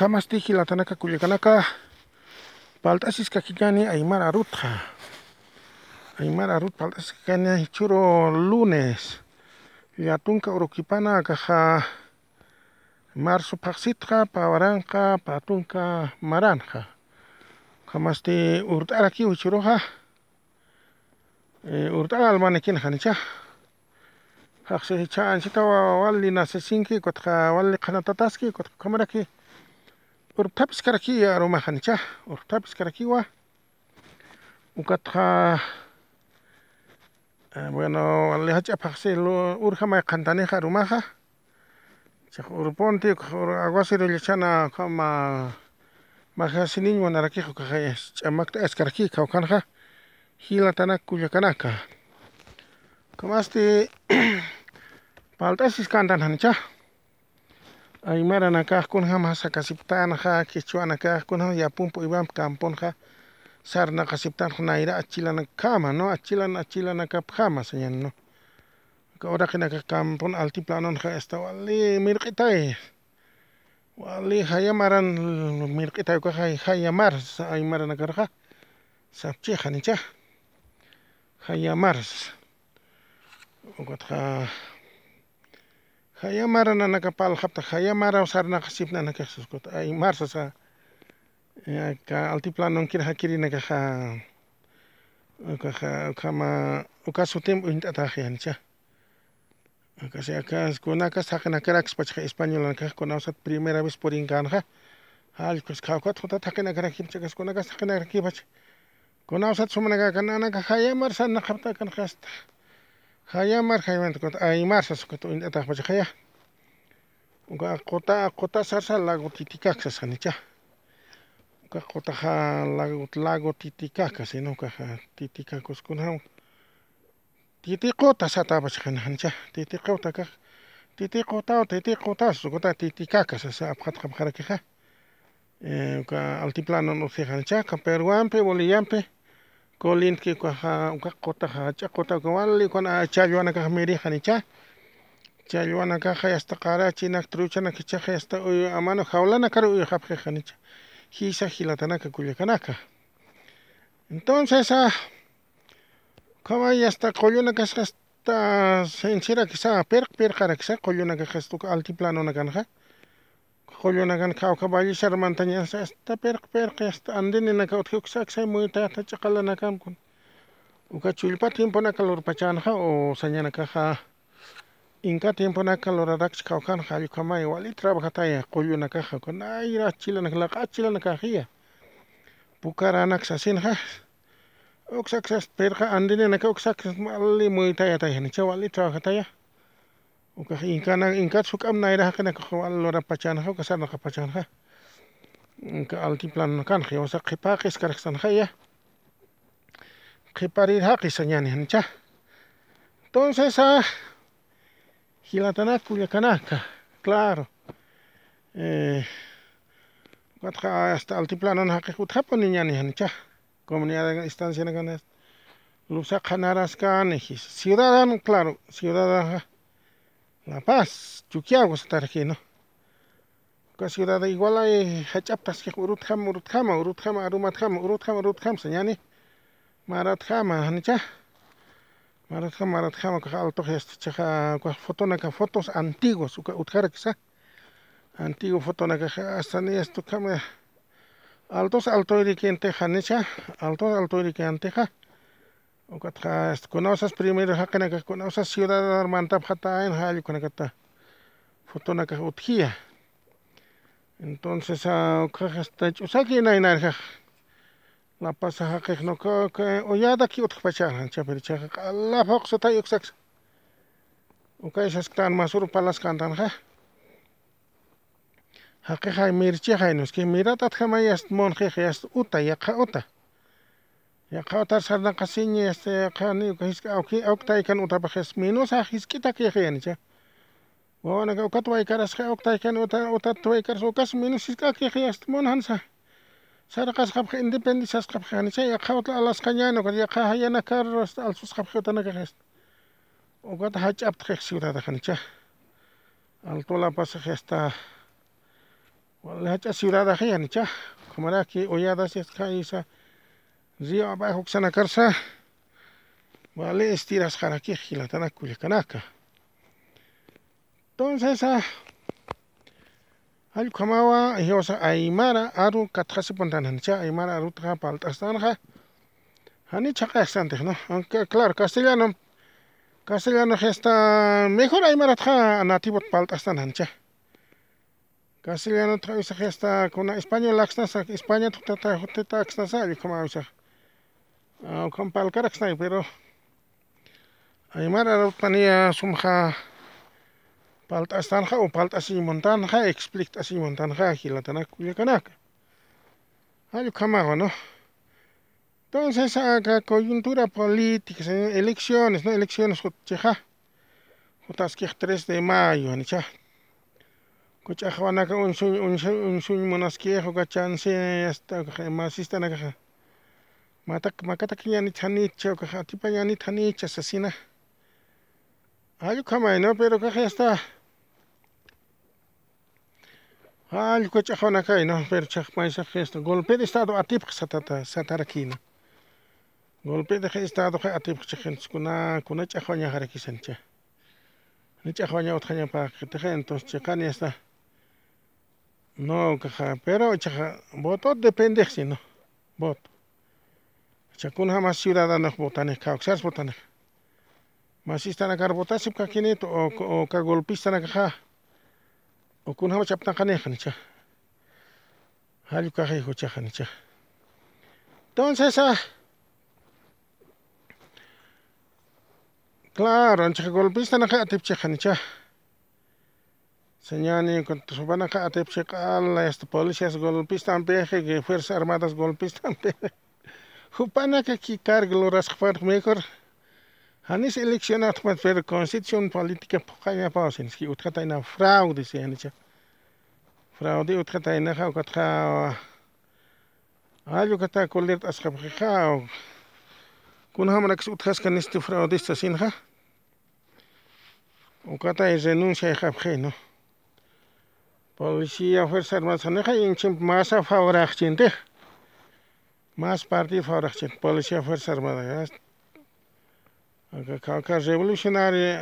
kamasti hilatanaka kullakanaka palt'asis kakikani Aymar Arutqa Aymar Arut palt'asis kakani churo lunes. Llatunka urukipana kaja marzo paqsitqa pawaranqa patunka maranqa kamasti urt'ara kiwi churuqa urt'ara almanikina qanicha haqsi ch'anchita wali nasisinki kutqa wali qhanatatasqi kutqa kamaraki urqtapis karaki arumaqanicha urqtapis karakiwa ukatqa bueno wali hach'apaqsi urja mayqantaniqa arumaqa chaqa urpunti aguas sirullachana kama majasiniña munarakiqa kay ch'amakta eskaraki kawqanqa hilatanaka kullakanaka kamasti palt'asis kantanjanicha Aymara kaqkunaqa masakasiptanaqa quichuana kaqkunaqa yapun p'uymanpi camponaqa sarnaqa siptanaqa nayra achilanakama no achilana achilanakapaqma señal no. Uraqinaka campona altiplanonaqa hasta wali mirq'itay wali hayamaran mirq'itaykuqa hayamar Aymara karqa sapchiqa nicha hayamar ukatqa hayamara nanaka palqapta hayamara sarnaqa sipnanaka aymarsasqa ka altiplanonkina hakirinakaqa ukaqa ukama uka sutinpi uynt'ataqa nicha kasi akas kunaka saqinakarakaspachqa española kaqkunawsaq primera vez purinkanaqa allqush qhawqata jutata haqinakarajkipacha kaskunaka haqinarakipach kunawsata sumakaka nanaka hayamar sarnaqapta kanqa hasta hayamar chaymanta kutin aymarsas kutin uynt'ataqpacha qaya uka quta quta sarsa lago titicaca kasqanicha uka qutaqa lago lago titicaca sino ukaqa titicacuskuna titiquta satapacha qanicha titiquta kaq titiquta titiqutapas ukutaqa titicacas apaqata qapaqarakiqa uka altiplano usijanichaqa Peruanpi Bolivianpi colinpi ukaqa uka qutaqa hacha qutaqa wali kuna challwanakaqa mirijanicha challwanakaqa hasta qarachina truchanakichaqa hasta amano jawlana kari uyapaqijanicha hisa hilatanaka kullakanaka entonces kamay hasta qulluna kasqa hasta sincera kisa pirq pirqara kisa qullunakaqa hasta altiplanona kanqa qullunakana jawqa vallisharmantaña hasta pirq pirq hasta utqa uksaksa muytayta chaqalanakanku uka chullpa tiemponaka lurpachanaqa o sañanakaqa inka tiemponaka luraraksha kawqanqa allqumay wali trabajataya qullunakaqa kunayra achilanaka achilanakajiya pukaranaksa asinaqa uksaksa pirqa andininaka uksaksa wali muytayatayanicha wali trabajataya uka inkana inkata suk'aman nayrajaqinaqa wali lurapachanaqa uka sarnaqapachanaqa inka altiplano kanqa yawsa qhipaqis karqsanaqaya qhiparirqaqis ñani nicha entonces hilatanaka kullakanaka claro watqa hasta altiplanona haqiqa utqapuni ñani nicha comunidad estancianaqa Lusaqa narasqani ciudadano claro ciudadanja La Paz Chuquiaguas tarjino ciudad igualay hach'aptasqa urutqama urutqama urutqama arumatqama urutqama urutqamsa ñani maratqama nicha? Maratqama maratqama kaq altoqa chaqa fotonaka fotos antiguos utqara kisa antiguo fotonakaqa hasta ni esto altos altoyrikintiqa nicha? Altos altoyrikantiqa ukatqa kunawsas primero haqinaka kunawsas ciudadmantapaq hatayanqa allqukunakata fotonakaq utjiya entonces ukaq hasta ch'usaki naynarijaq La Paz haqiq ñuqa uyadaki utqapacharqan chaypiri chayqa q'alapa uqsutay uksaksa ukayshas Tanmasuru Palacio kantanqa haqiqa mirchiqa nisque miratataq may munqiqa yasta uta yaqa uta yaqa uta sarnaqa siñi este qani uka hisk'a awktaykan utapaq minusaq hisk'itaka yaqyanicha wawanaka ukata waykarasqa awktaykan uta utata waykarasqa ukas minus hisk'aka yaqyasqa munansa sarqasqapaq independizasqapaq nicha yaqa uta alasqañana yaqa yana carro alsusqapaq utanakaq ukata hach'aptaq ciudadaqa nicha alto La Paz hasta Walacha ciudad aji anicha kamaraki olladas kaisa río abajo ksanakarsa vale estiras jaraki hilatana kulikanaka entonces allku kamawa hiosa aymara aru katjasipantananicha aymara arutaja palt'astanaja janicha qejsantaj no? Aunque claro castellano. Castellano hasta mejor aymarataja nativo palt'astanancha castellano hasta hasta kuna español aksnasa españa tata tata aksnasa allku Ah, compal karax nai pero aymara panía sumja palta estanja o palta así montanja explict así montanja gilatana cuyacanaca ayu ah, camago no entonces acá coyuntura política elecciones no elecciones cheja jotas que 3 de mayo nicha kuchaja wanaka un suñ un suñ monasquejo cachanse hasta masista nakaja matak makataka ñanita janicha atipa ñanita janicha asesina allku kamay no pero kaja hasta allku ch'ajwanakay no pero chaqmaysaj golpe de estado atipaq satata sataraki no. Golpe de estadoqa atipaq kuna kuna ch'ajwañajarakishancha ch'ajwañawatqañapaqtaqa entonces chaqani hasta no kaja pero chaja voto dependejsi no. Voto chakuna mas ciudadano votanej kawsash votanej mashistanakar votasip kakinito o ka golpistanakaja o kunama chaptanqanej nicha allku kajayju chaja nicha entonces claro anchaqa golpistanaqa atipchiqa nicha señani supanaqa atipchiqa ala este policias golpistanpiqa que fuerzas armadas golpistanpiqa Jupanaka ki cargo lurasqpanqa mejor hanis eleccionatman pero constitución política puqañapawasin ki utqata hina fraude sianicha fraude utqata hinaqa ukatqa allukata colerta asqapqiqa kunahamanakas utqasqa niste fraudista sinqa ukata renuncia qapqi no. Policía fuerza armadas hinaqa inchimpi masa mas partido favoraqchin policía fuerza armada acá revolucionario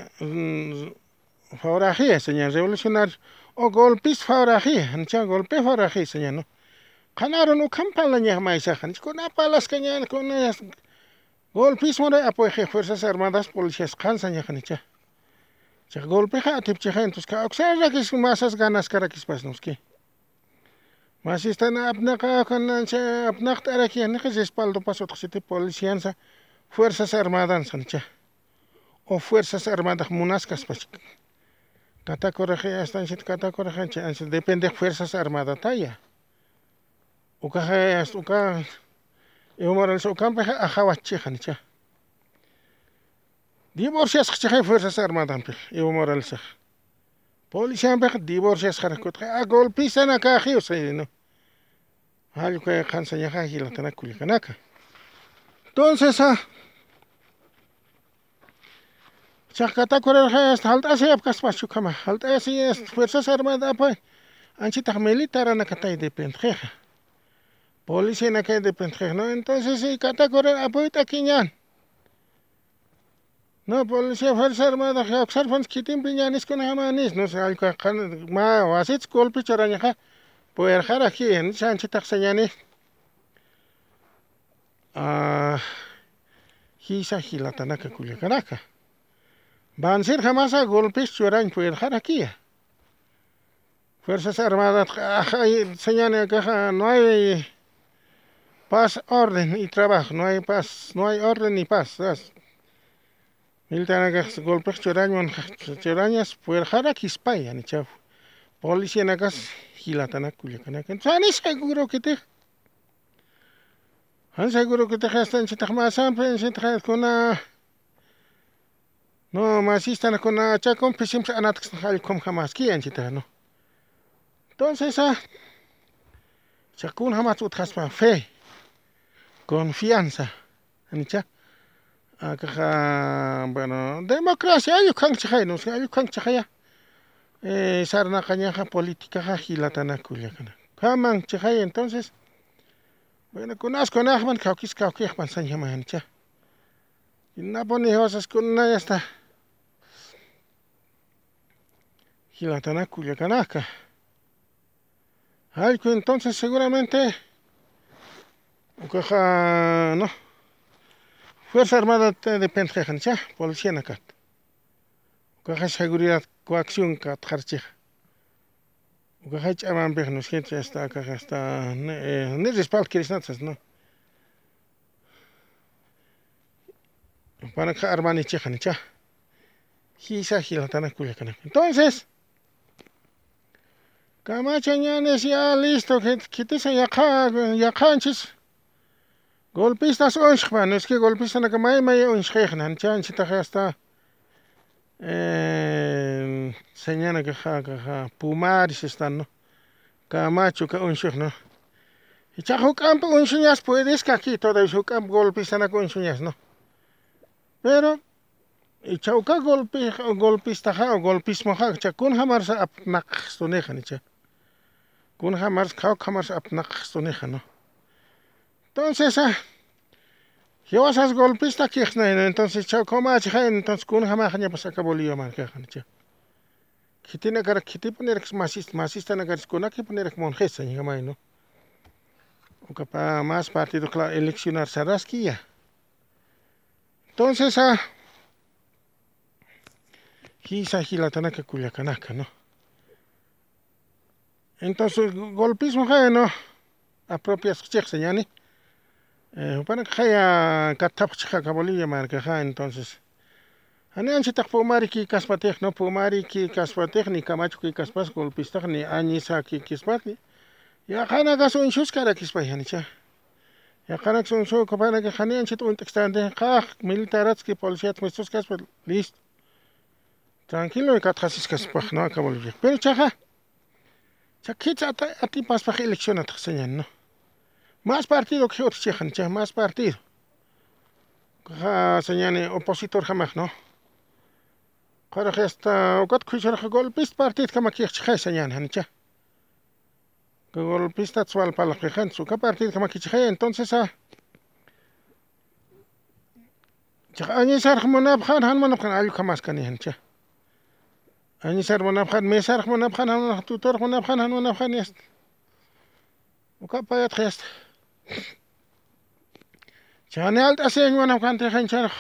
favoraqi señor revolucionario o golpista favoraqi nicha golpe favoraqi señor no ukampanla ñajmaysaqa kunapalasqa ña kuna golpismora apoyaje fuerzas armadas policías qansa ñaqa nicha chaq golpeqa atipchiqa entonces kawsarakis masas ganas karakispas Masistana apnaqa kanancha apnaqta arakiyanika respaldo pasutqsiti policiansa fuerzas armadas ancha o fuerzas armadas munasqaspacha katakuraqi astanchita katakuraqancha ancha depende fuerzas armadataya ukaqa uka Evo Morales ukanpiqa ajawachiqa nicha divorciasqacha fuerzas armadanpiqa Evo Moralesqa policianpiqa divorciasqaraqkutqa a golpisana kaji no allku qansañaqa hilatana kulikanaka entonces chaqkatakurarqa hasta halt'asiyap kaspachu kama halt'asi fuerzas armadapa anchitaq militar anakatay dependqiqa policía nakay dependqiqa no? Entonces katakurar apuyta kiñan. No policía fuerza armada kawsarpanis kitinpi ña niskuna ama nis no allku ma wasichis golpicharañaqa puerjaraqki nish anchitaqsa ñani hisa hilatanaka kulikanaka Bansirqa masa golpes churañ puerjaraqkiya Fuerzas Armadas señala que no hay paz, orden y trabajo, no hay paz, no hay orden ni paz. Miltana que golpes churañas puerjara kispaya ni chaf. Policía nakas hilatana kulikanaka. Entonces, ani seguro que te Han seguro que te gestan chitaqmasan pensin kuna no masistan kuna chakon pisim anatak halkom jamás kian chita no. Entonces, ah, chakun jamás utkaspa fe, confianza, anicha. Acá, bueno, democracia, ayo kang chakay, no, ayo kang chakaya. Eh, sarnaqañaqa políticaqa hilatanakulla kaman chay entonces. Bueno kunaskunaqman kawkis kawkiyaqman sañamayanicha napuni hiwasaskunna ya está hilatanakulla kanaka Algo entonces seguramente. Ukaja no. Fuerza Armada depende de policía nakat ukaja seguridad coacción kat harchija ukaja chaman pej nos gente hasta acá hasta ne respaldo que natas no? Para que armani cheja ni cha hisa hilatana kuya kana entonces Kamachañanes ya listo, que quitisa yaqa yaqanchis. Golpistas unshqman, es que golpista na kamay may unshqeqnan, chanchita hasta eh señana que ja que ja pumaris están, ¿no? Camacho ka unshq, ¿no? Y chajo campo unshuñas puedes que aquí todavía su campo golpista na unshuñas, ¿no? Pero y chauka golpi golpista ja golpismo ja chakun hamarsa apnaq stonejan cha. kun jamás kau jamás apnak no entonces ah yo esas golpista que entonces chao coma entonces kun jamás ya pasa que bolillo man que cha kiti na cara kiti poner masista masista na cara kuna que poner monjes ni jamás no o capa más partido claro eleccionar saraski ya. Entonces ah Kisa hilatana que culiacanaka, ¿no? Entonces, golpismo no apropias chexeñani. Eh, para que haya katap chica cabolilla marca ha entonces. Ani anchi tak pumari ki kaspatech no pumari ki kaspatech ni kamacho ki kaspas golpistach ni anisa ki kispat ni. Ya kana gas un shus kara kispa yani cha. Ya kana son so kopana que hani anchi un textande kah militarats ki policiat mestos kaspa listo. Tranquilo katjasis kaspa no cabolilla. Pero ati pas pa elección atxañan, ¿no? Más partido que otros chejan, más partido. Ja, señane, opositor jamás, ¿no? Ahora que está, o cat cuichar que golpist partido que maquich chay, señane, hancha. Que golpista tsual para los quejan, su partido que maquich chay, entonces ah. a. Chakañi sar monab khan han manab khan ayu kamas kani hancha. Añi sar monab khan, mesar monab khan, han monab tutor monab khan, han monab khan, yest. Ukapayat yest. Ukapayat yest. Chane alt asen manapjan te khanchar.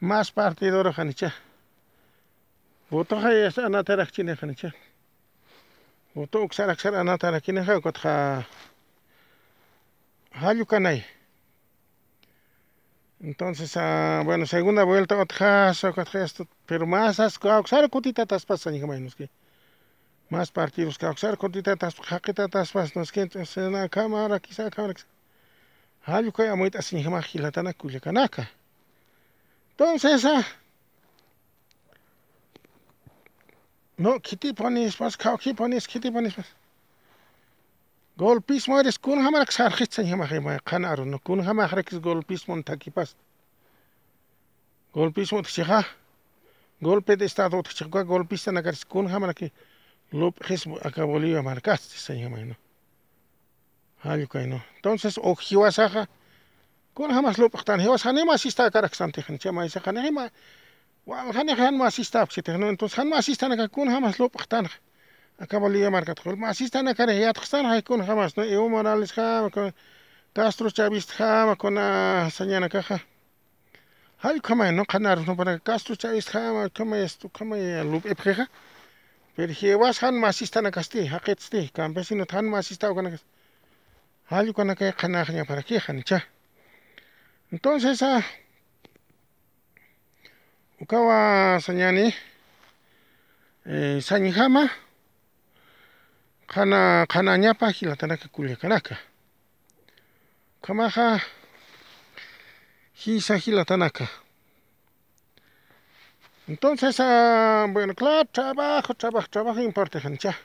Más partidor khanicha. Voto khay es ana tarak chine khanicha. Voto uksar aksar ana tarak chine khay kot kha. Halu kanai. Entonces, uh, bueno, segunda vuelta, otra pero más auxar cotitatas pasan, hija que más partidos que auxar cotitatas, jaquetatas pasan, que entonces en la cámara, quizá cámara, hallo que amoit así, hija más gilatana, cuya canaca. Entonces, ah, no, ¿qué pones, pues, ¿qué pones, qué pones, pues? golpis eres kun hamarak sarkhitsan yamahima qanaru no kun hamakrakis golpis mon takipas golpis mon tchiha golpe de estado tchiha golpis nakaris kun hamaraki lop akabolio markas señama no no. Entonces o hiwasaja kun hamas lop khtan hiwas hanema sista karaksan tekhan chama isa khanema wa khanema ma sista psitehno entonces han ma sista nakun kun hamas lop khtan Akabalía marca tjol mas istan a care ya txtan hay con jamás no Evo Morales jama con Castro Chavista jama con a señana caja. Hay como no canar no para Castro Chavista jama como esto? Como lup epjeja pero was han mas istan a casti haqet sti campesino tan mas ista con hay con que canar para que jancha entonces ah ukawa señani eh sañijama kana kana nyapa hila tanaka kulia kanaka. Kamaha hisa hila tanaka entonces uh, bueno claro trabajo trabajo trabajo importa hancha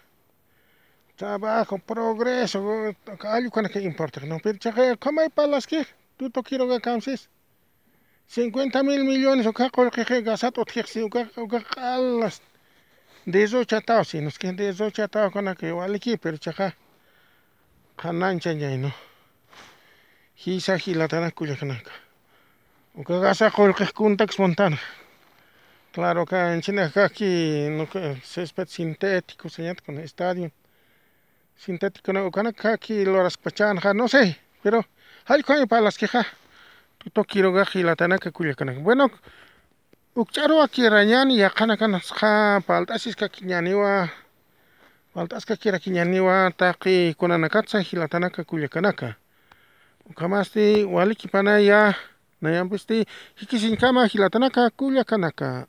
trabajo progreso algo kana que importa no? Pero chaje como hay palas que tú to quiero que camses 50 mil millones o que que gasat o que o que o que desochatado sino es que desochatado kanaka waliki pero chaqa qanancha ña kisa hilatanaka kullakanaka ñukaqa asha qullqikunataqa montana claro chaynaqa kaqki ñuka cesped sintetico ñataq estadio. Sinteticokunaka ukanaka kaqki loraspacha no se pero allqu parlaskija tuto kiruqa hilatanaka kullakanaka bueno uk ch'aruwa kira ñani yaqana kanasqa palt'asis kaqki ña niwa palt'aska kiraki ña niwataqi kunanakacha hilatanaka kullakanaka uka masti waliki pana ya nayanpisti kikin shinkama hilatanaka kullakanaka